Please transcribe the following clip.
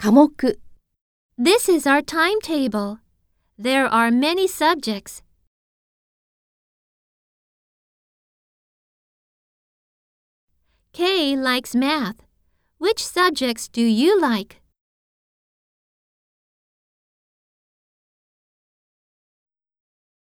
科目 This is our timetable. There are many subjects. Kay likes math. Which subjects do you like?